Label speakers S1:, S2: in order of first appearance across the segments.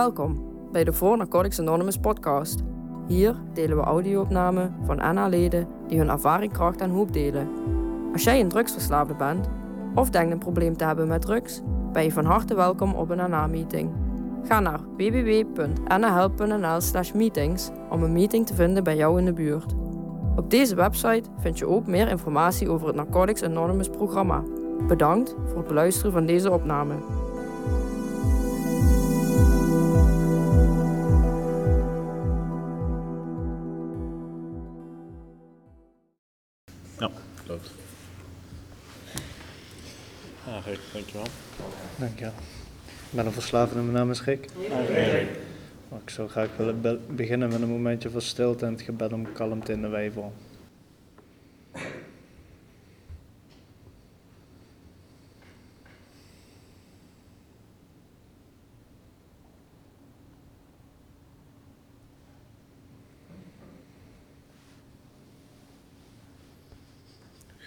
S1: Welkom bij de For Narcotics Anonymous podcast. Hier delen we audio-opnamen van NA-leden die hun ervaring, kracht en hoop delen. Als jij een drugsverslaafde bent of denkt een probleem te hebben met drugs, ben je van harte welkom op een NA-meeting. Ga naar www.nahelp.nl slash meetings om een meeting te vinden bij jou in de buurt. Op deze website vind je ook meer informatie over het Narcotics Anonymous programma. Bedankt voor het beluisteren van deze opname.
S2: Ja, Rick, dankjewel.
S3: Dankjewel. Ik ben een verslaafde en mijn naam is Rick. Maar ik zou graag willen be- beginnen met een momentje van stilte en het gebed om kalmte in de wijvel.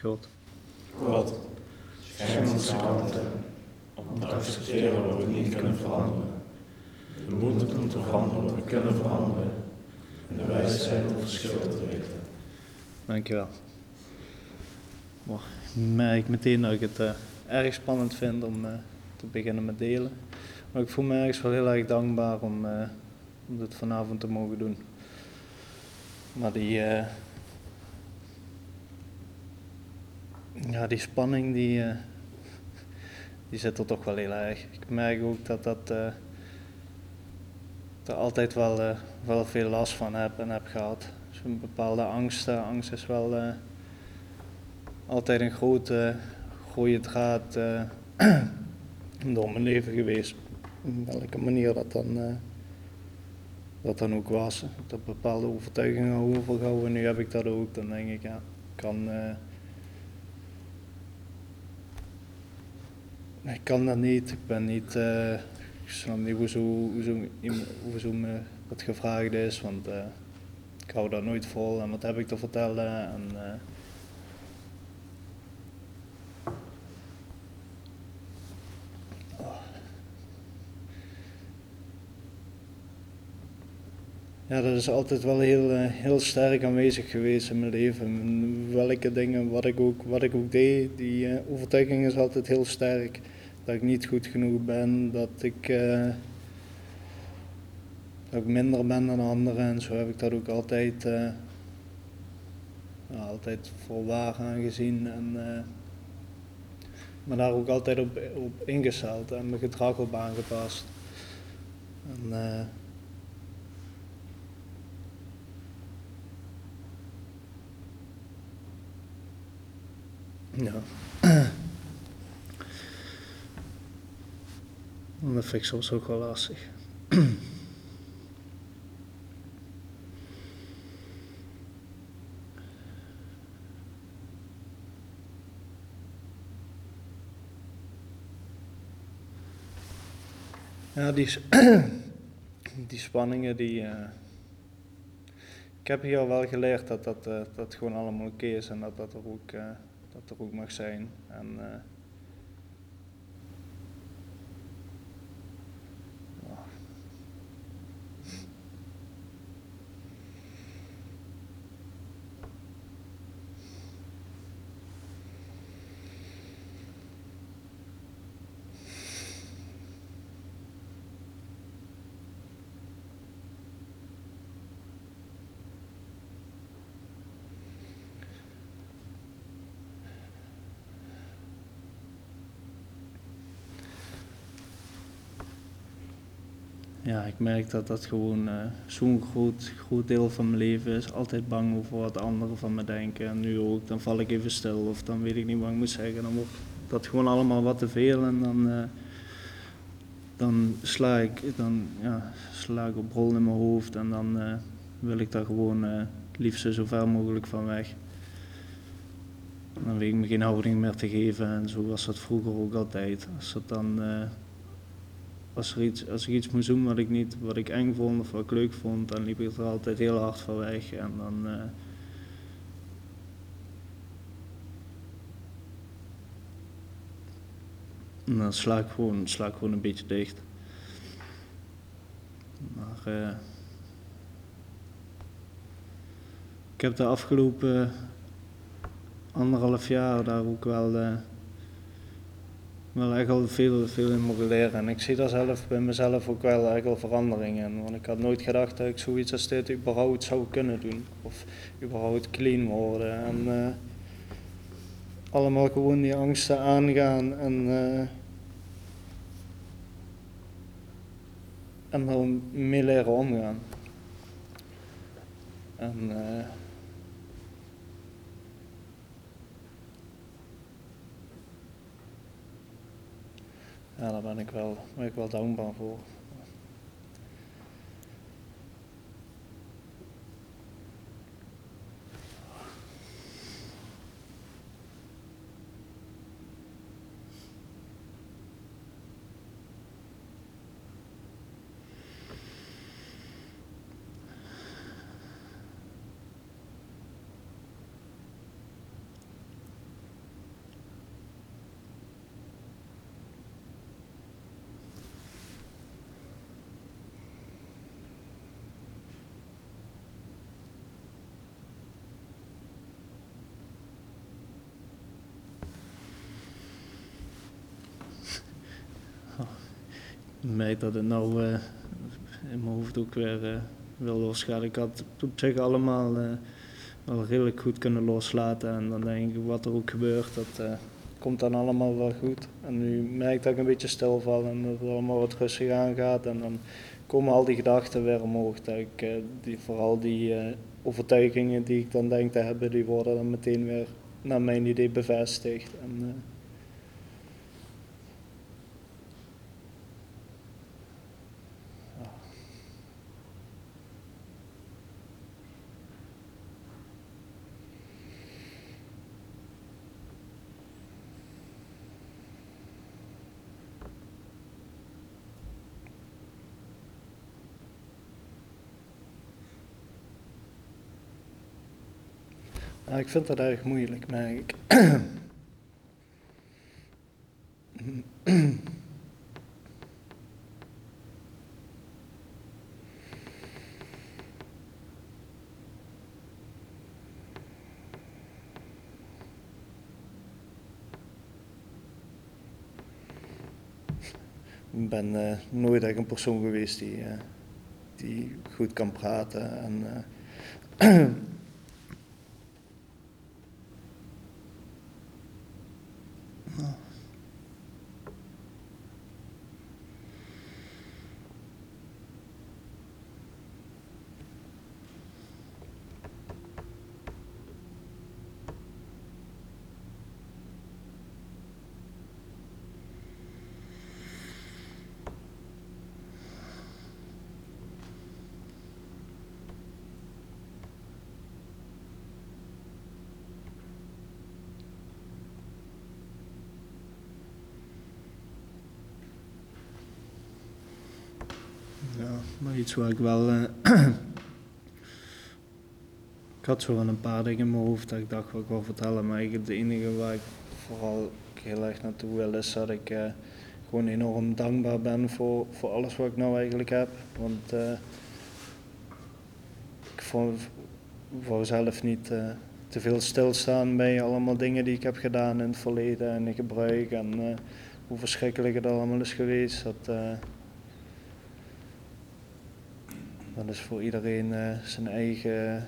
S3: God.
S2: Wat? Kalmte om te accepteren wat we niet kunnen veranderen. De moed om te veranderen wat we kunnen veranderen. En de wijsheid om verschil te weten.
S3: Dankjewel. Ik merk meteen dat ik het eh, erg spannend vind om eh, te beginnen met delen. Maar ik voel me ergens wel heel erg dankbaar om, eh, om dit vanavond te mogen doen. Maar die, ja, die spanning die, die zit er toch wel heel erg. Ik merk ook dat dat eh, er altijd wel, eh, wel veel last van heb en heb gehad. Dus een bepaalde angst. eh, angst is wel altijd een grote, gooie draad door mijn leven geweest. Op welke manier dat dan, dat dan ook was. Ik heb bepaalde overtuigingen overgehouden. Nu heb ik dat ook. Dan denk ik, ja, kan. Ik kan dat niet. Ik ben niet. eh, ik snap niet hoezo, iemand- hoezo me dat gevraagd is, want eh, ik hou dat nooit vol en wat heb ik te vertellen. En, eh, oh. Ja, dat is altijd wel heel, heel sterk aanwezig geweest in mijn leven. Welke dingen, wat ik ook, wat ik ook deed, die overtuiging is altijd heel sterk. Dat ik niet goed genoeg ben, dat ik, eh, dat ik minder ben dan anderen. En zo heb ik dat ook altijd, ja, altijd voor waar aangezien. En, eh, maar daar ook altijd op, op ingesteld en mijn gedrag op aangepast. En, Ja. En dat vind ik soms ook wel lastig. Ja, die, die spanningen die. eh, ik heb hier wel geleerd dat dat, eh, dat gewoon allemaal oké is en dat dat er ook, eh, dat er ook mag zijn. En, Ja, ik merk dat dat gewoon eh, zo'n groot, groot deel van mijn leven is. Altijd bang over wat anderen van me denken. En nu ook, dan val ik even stil of dan weet ik niet wat ik moet zeggen. Dan wordt dat gewoon allemaal wat te veel en dan, eh, dan, sla, ik, dan ja, sla ik op rol in mijn hoofd. En dan eh, wil ik daar gewoon liefst zo ver mogelijk van weg. En dan weet ik me geen houding meer te geven en zo was dat vroeger ook altijd. Als dat dan... eh, als, er iets, als ik iets moest doen wat ik, niet, wat ik eng vond of wat ik leuk vond, dan liep ik er altijd heel hard van weg. En dan, eh, dan sla ik, gewoon, sla gewoon een beetje dicht. uh, ik heb de afgelopen anderhalf jaar daar ook wel, uh, wel echt al veel, veel in mogen leren. En ik zie daar zelf bij mezelf ook wel echt wel veranderingen in. Want ik had nooit gedacht dat ik zoiets als dit überhaupt zou kunnen doen. Of überhaupt clean worden. En uh, allemaal gewoon die angsten aangaan en... Uh, en er mee leren omgaan. En uh, ja, daar ben ik wel, ben ik wel dankbaar voor. Merk dat het nou uh, in mijn hoofd ook weer uh, wil losgaan. Ik had op zich allemaal uh, wel redelijk goed kunnen loslaten. En dan denk ik, wat er ook gebeurt, dat komt dan allemaal wel goed. En nu merk ik dat ik een beetje stilval en dat het allemaal wat rustig aangaat. En dan komen al die gedachten weer omhoog. Dat ik, die, vooral die overtuigingen die ik dan denk te hebben, die worden dan meteen weer naar mijn idee bevestigd. En, Ja, ik vind dat erg moeilijk, merk ik. Ben uh, nooit echt een persoon geweest die, uh, die goed kan praten. En, uh, Ja, maar iets waar ik wel. Uh, ik had zo een paar dingen in mijn hoofd dat ik dacht wat ik wil vertellen, maar het enige waar ik vooral heel erg naartoe wil is dat ik uh, gewoon enorm dankbaar ben voor, voor alles wat ik nou eigenlijk heb. Want uh, ik wou zelf niet te veel stilstaan bij allemaal dingen die ik heb gedaan in het verleden en in gebruik en hoe verschrikkelijk het allemaal is geweest. Dat, dat is voor iedereen uh, zijn eigen.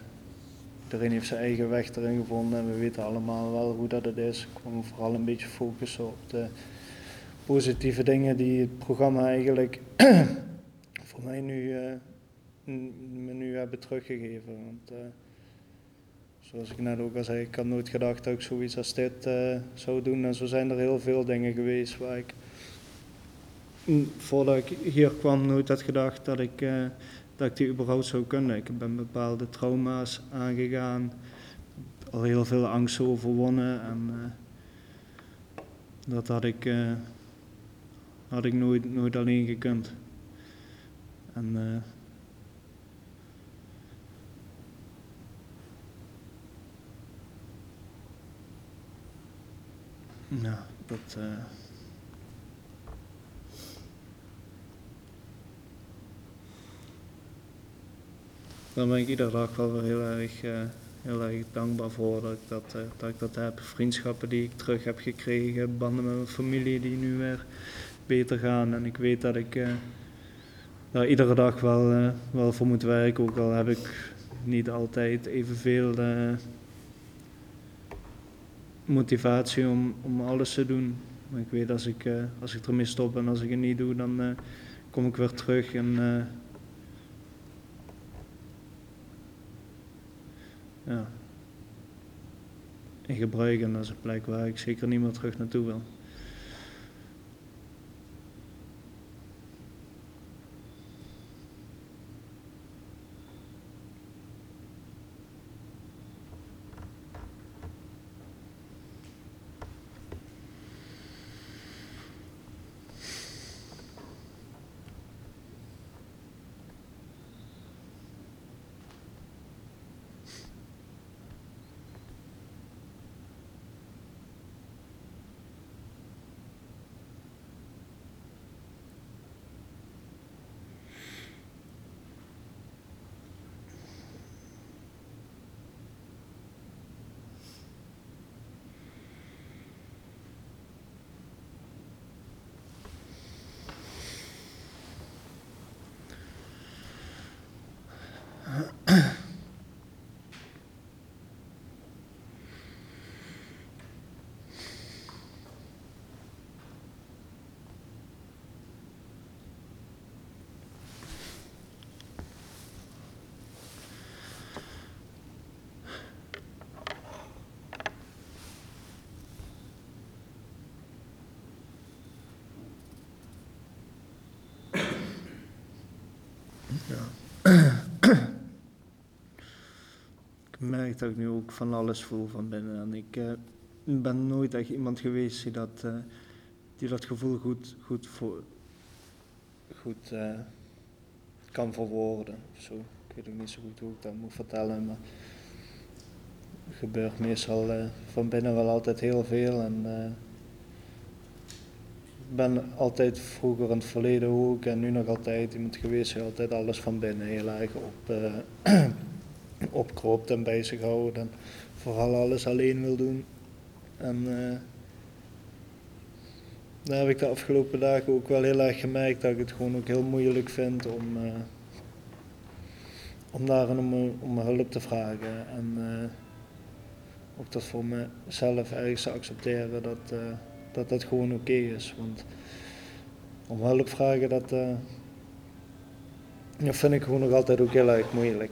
S3: Iedereen heeft zijn eigen weg erin gevonden en we weten allemaal wel hoe dat het is. Ik wil vooral een beetje focussen op de positieve dingen die het programma eigenlijk voor mij nu, uh, me nu hebben teruggegeven. Want, uh, zoals ik net ook al zei, ik had nooit gedacht dat ik zoiets als dit zou doen. En zo zijn er heel veel dingen geweest waar ik, voordat ik hier kwam, nooit had gedacht dat ik dat ik die überhaupt zou kunnen. Ik ben bepaalde trauma's aangegaan, al heel veel angst overwonnen en uh, dat had ik, uh, had ik nooit, nooit alleen gekund. En, ja, dat. Daar ben ik iedere dag wel weer heel erg, uh, heel erg dankbaar voor dat ik dat, uh, dat ik dat heb. Vriendschappen die ik terug heb gekregen, banden met mijn familie die nu weer beter gaan. En ik weet dat ik uh, daar iedere dag wel, wel voor moet werken, ook al heb ik niet altijd evenveel motivatie om, om alles te doen. Maar ik weet als ik, als ik ermee stop en als ik het niet doe, dan kom ik weer terug en ja. En dat is een plek waar ik zeker niet meer terug naartoe wil. ik merk dat ik nu ook van alles voel van binnen. En ik uh, ben nooit echt iemand geweest die dat, uh, die gevoel goed, goed, voor, goed uh, kan verwoorden. Zo. Ik weet ook niet zo goed hoe ik dat moet vertellen, maar er gebeurt meestal van binnen wel altijd heel veel. En, ik ben altijd vroeger in het verleden ook en nu nog altijd iemand geweest die altijd alles van binnen heel erg op, opkropt en bezighoudt en vooral alles alleen wil doen. En uh, daar heb ik de afgelopen dagen ook wel heel erg gemerkt dat ik het gewoon ook heel moeilijk vind om, uh, om daar om, hulp te vragen. En ook dat voor mezelf ergens te accepteren dat dat dat gewoon oké is. Want om hulp vragen, dat, dat vind ik gewoon nog altijd ook heel erg moeilijk.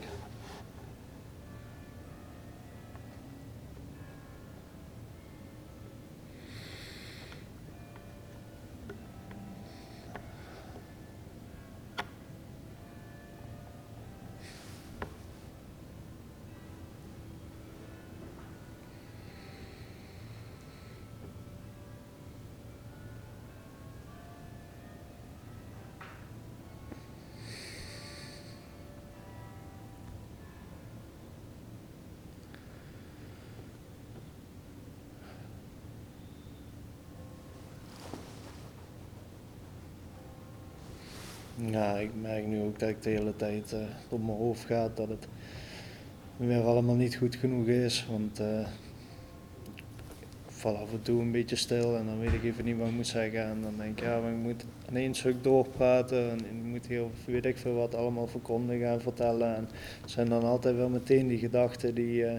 S3: Ja, ik merk nu ook dat ik de hele tijd uh, op mijn hoofd gaat dat het weer allemaal niet goed genoeg is. Want uh, ik val af en toe een beetje stil en dan weet ik even niet wat ik moet zeggen. En dan denk ik, ja, maar ik moet één stuk doorpraten en ik moet heel, weet ik veel wat allemaal verkondigen en vertellen. En het zijn dan altijd wel meteen die gedachten die, uh,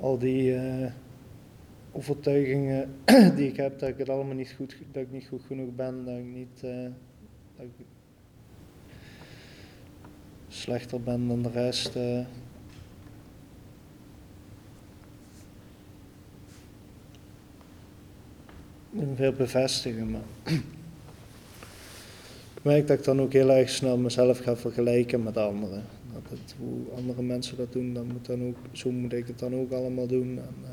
S3: al die overtuigingen die ik heb dat ik het allemaal niet goed, dat ik niet goed genoeg ben, dat ik niet dat ik slechter ben dan de rest. Uh. veel bevestigen, maar ik merk dat ik dan ook heel erg snel mezelf ga vergelijken met anderen. Dat het, hoe andere mensen dat doen, dan moet dan ook, zo moet ik het dan ook allemaal doen. En, uh,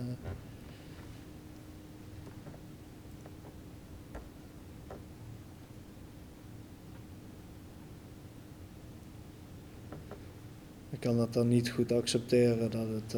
S3: kan dat dan niet goed accepteren dat het.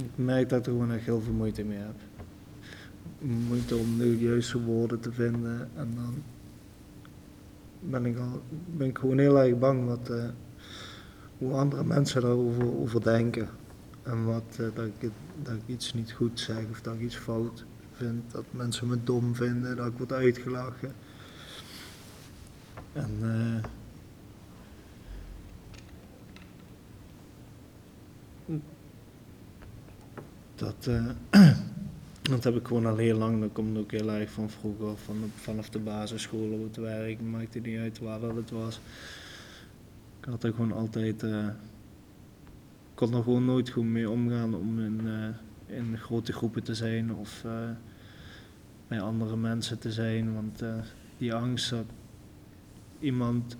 S3: Ik merk dat ik er gewoon echt heel veel moeite mee heb. Moeite om de juiste woorden te vinden en dan ben ik, al, ben ik gewoon heel erg bang wat, uh, hoe andere mensen daarover over denken. En wat, uh, dat, ik, dat ik iets niet goed zeg of dat ik iets fout vind, dat mensen me dom vinden, dat ik word uitgelachen. En uh, dat, uh, dat heb ik gewoon al heel lang. Dat komt ook heel erg van vroeger, van vanaf de basisschool op het werk. Maakte niet uit waar dat het was. Ik had er gewoon altijd. Uh, ik kon er gewoon nooit goed mee omgaan om in, uh, in grote groepen te zijn of bij andere mensen te zijn. Want die angst dat iemand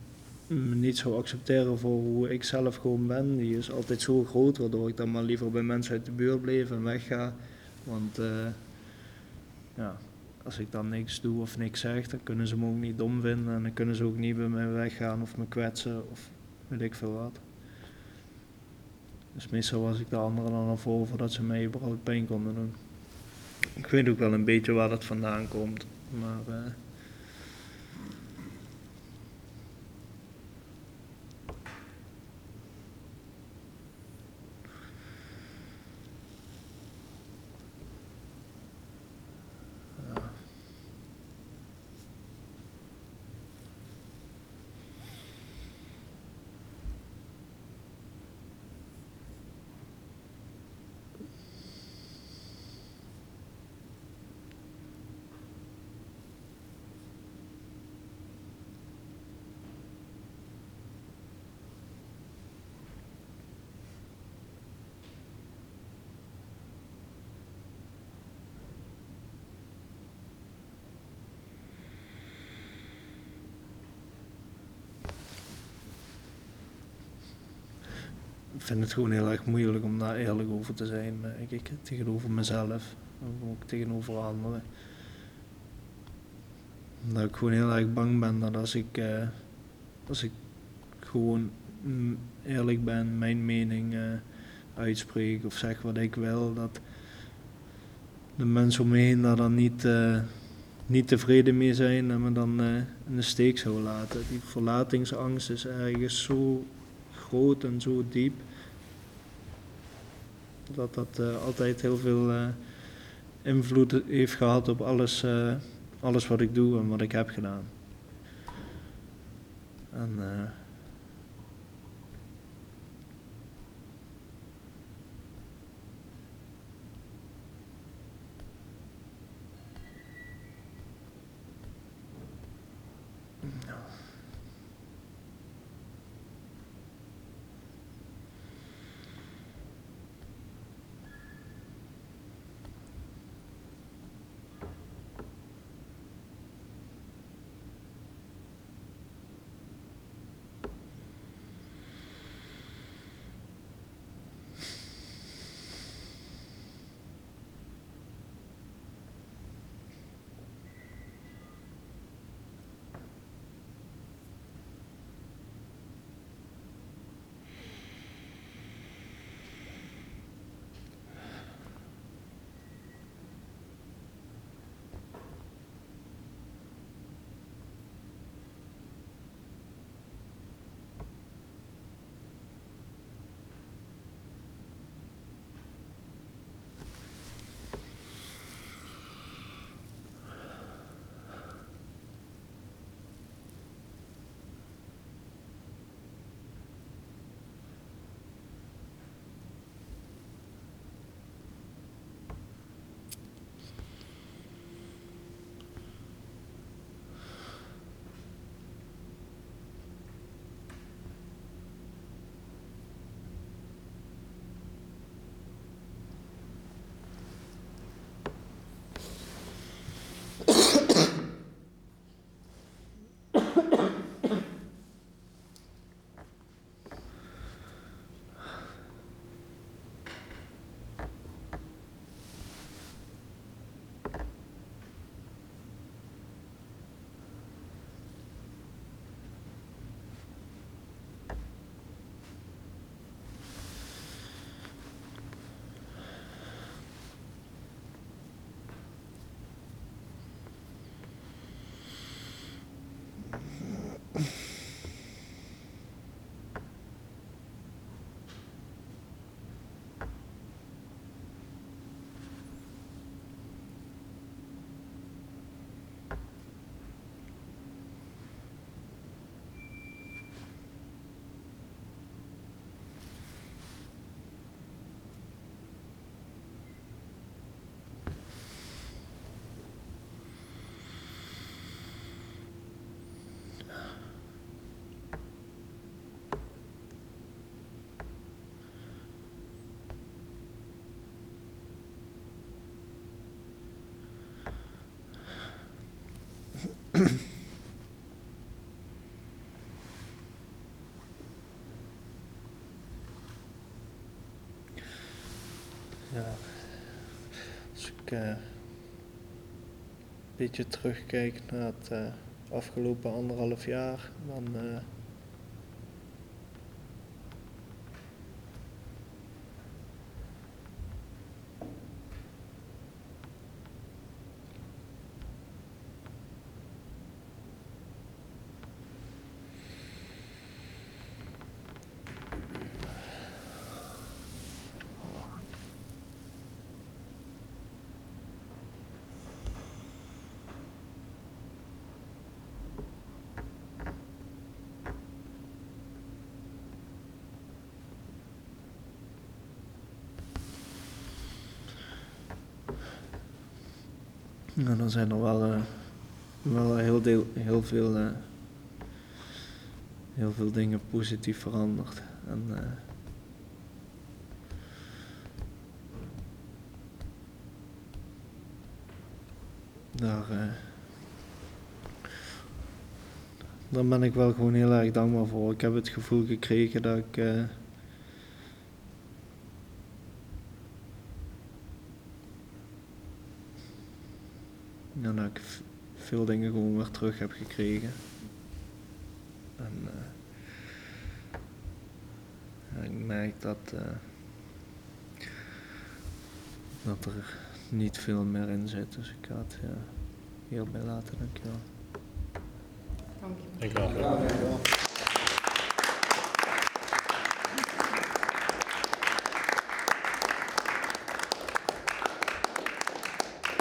S3: me niet zou accepteren voor hoe ik zelf gewoon ben, die is altijd zo groot, waardoor ik dan maar liever bij mensen uit de buurt blijf en wegga. Want uh, ja, als ik dan niks doe of niks zeg, dan kunnen ze me ook niet dom vinden en dan kunnen ze ook niet bij mij weggaan of me kwetsen of weet ik veel wat. Dus meestal was ik de anderen dan al voor voordat ze mij überhaupt pijn konden doen. Ik weet ook wel een beetje waar dat vandaan komt, maar... Uh, vind het gewoon heel erg moeilijk om daar eerlijk over te zijn, denk ik, tegenover mezelf, ook tegenover anderen. Omdat ik gewoon heel erg bang ben dat als ik, uh, als ik gewoon eerlijk ben, mijn mening uh, uitspreek of zeg wat ik wil, dat de mensen om me heen daar dan niet, niet tevreden mee zijn en me dan in de steek zouden laten. Die verlatingsangst is ergens zo groot en zo diep dat dat uh, altijd heel veel uh, invloed heeft gehad op alles, uh, alles wat ik doe en wat ik heb gedaan. En, Ja, als ik eh, een beetje terugkijk naar het eh, afgelopen anderhalf jaar, dan eh, Nou, dan zijn er wel, eh, wel heel, deel, heel, veel, eh, heel veel dingen positief veranderd. En, eh, daar, daar ben ik wel gewoon heel erg dankbaar voor. Ik heb het gevoel gekregen dat ik Ja, dat ik v- veel dingen gewoon weer terug heb gekregen. En eh, ik merk dat, eh, dat er niet veel meer in zit. Dus ik ga het ja, hierbij laten, dankjewel.
S2: Ik wel.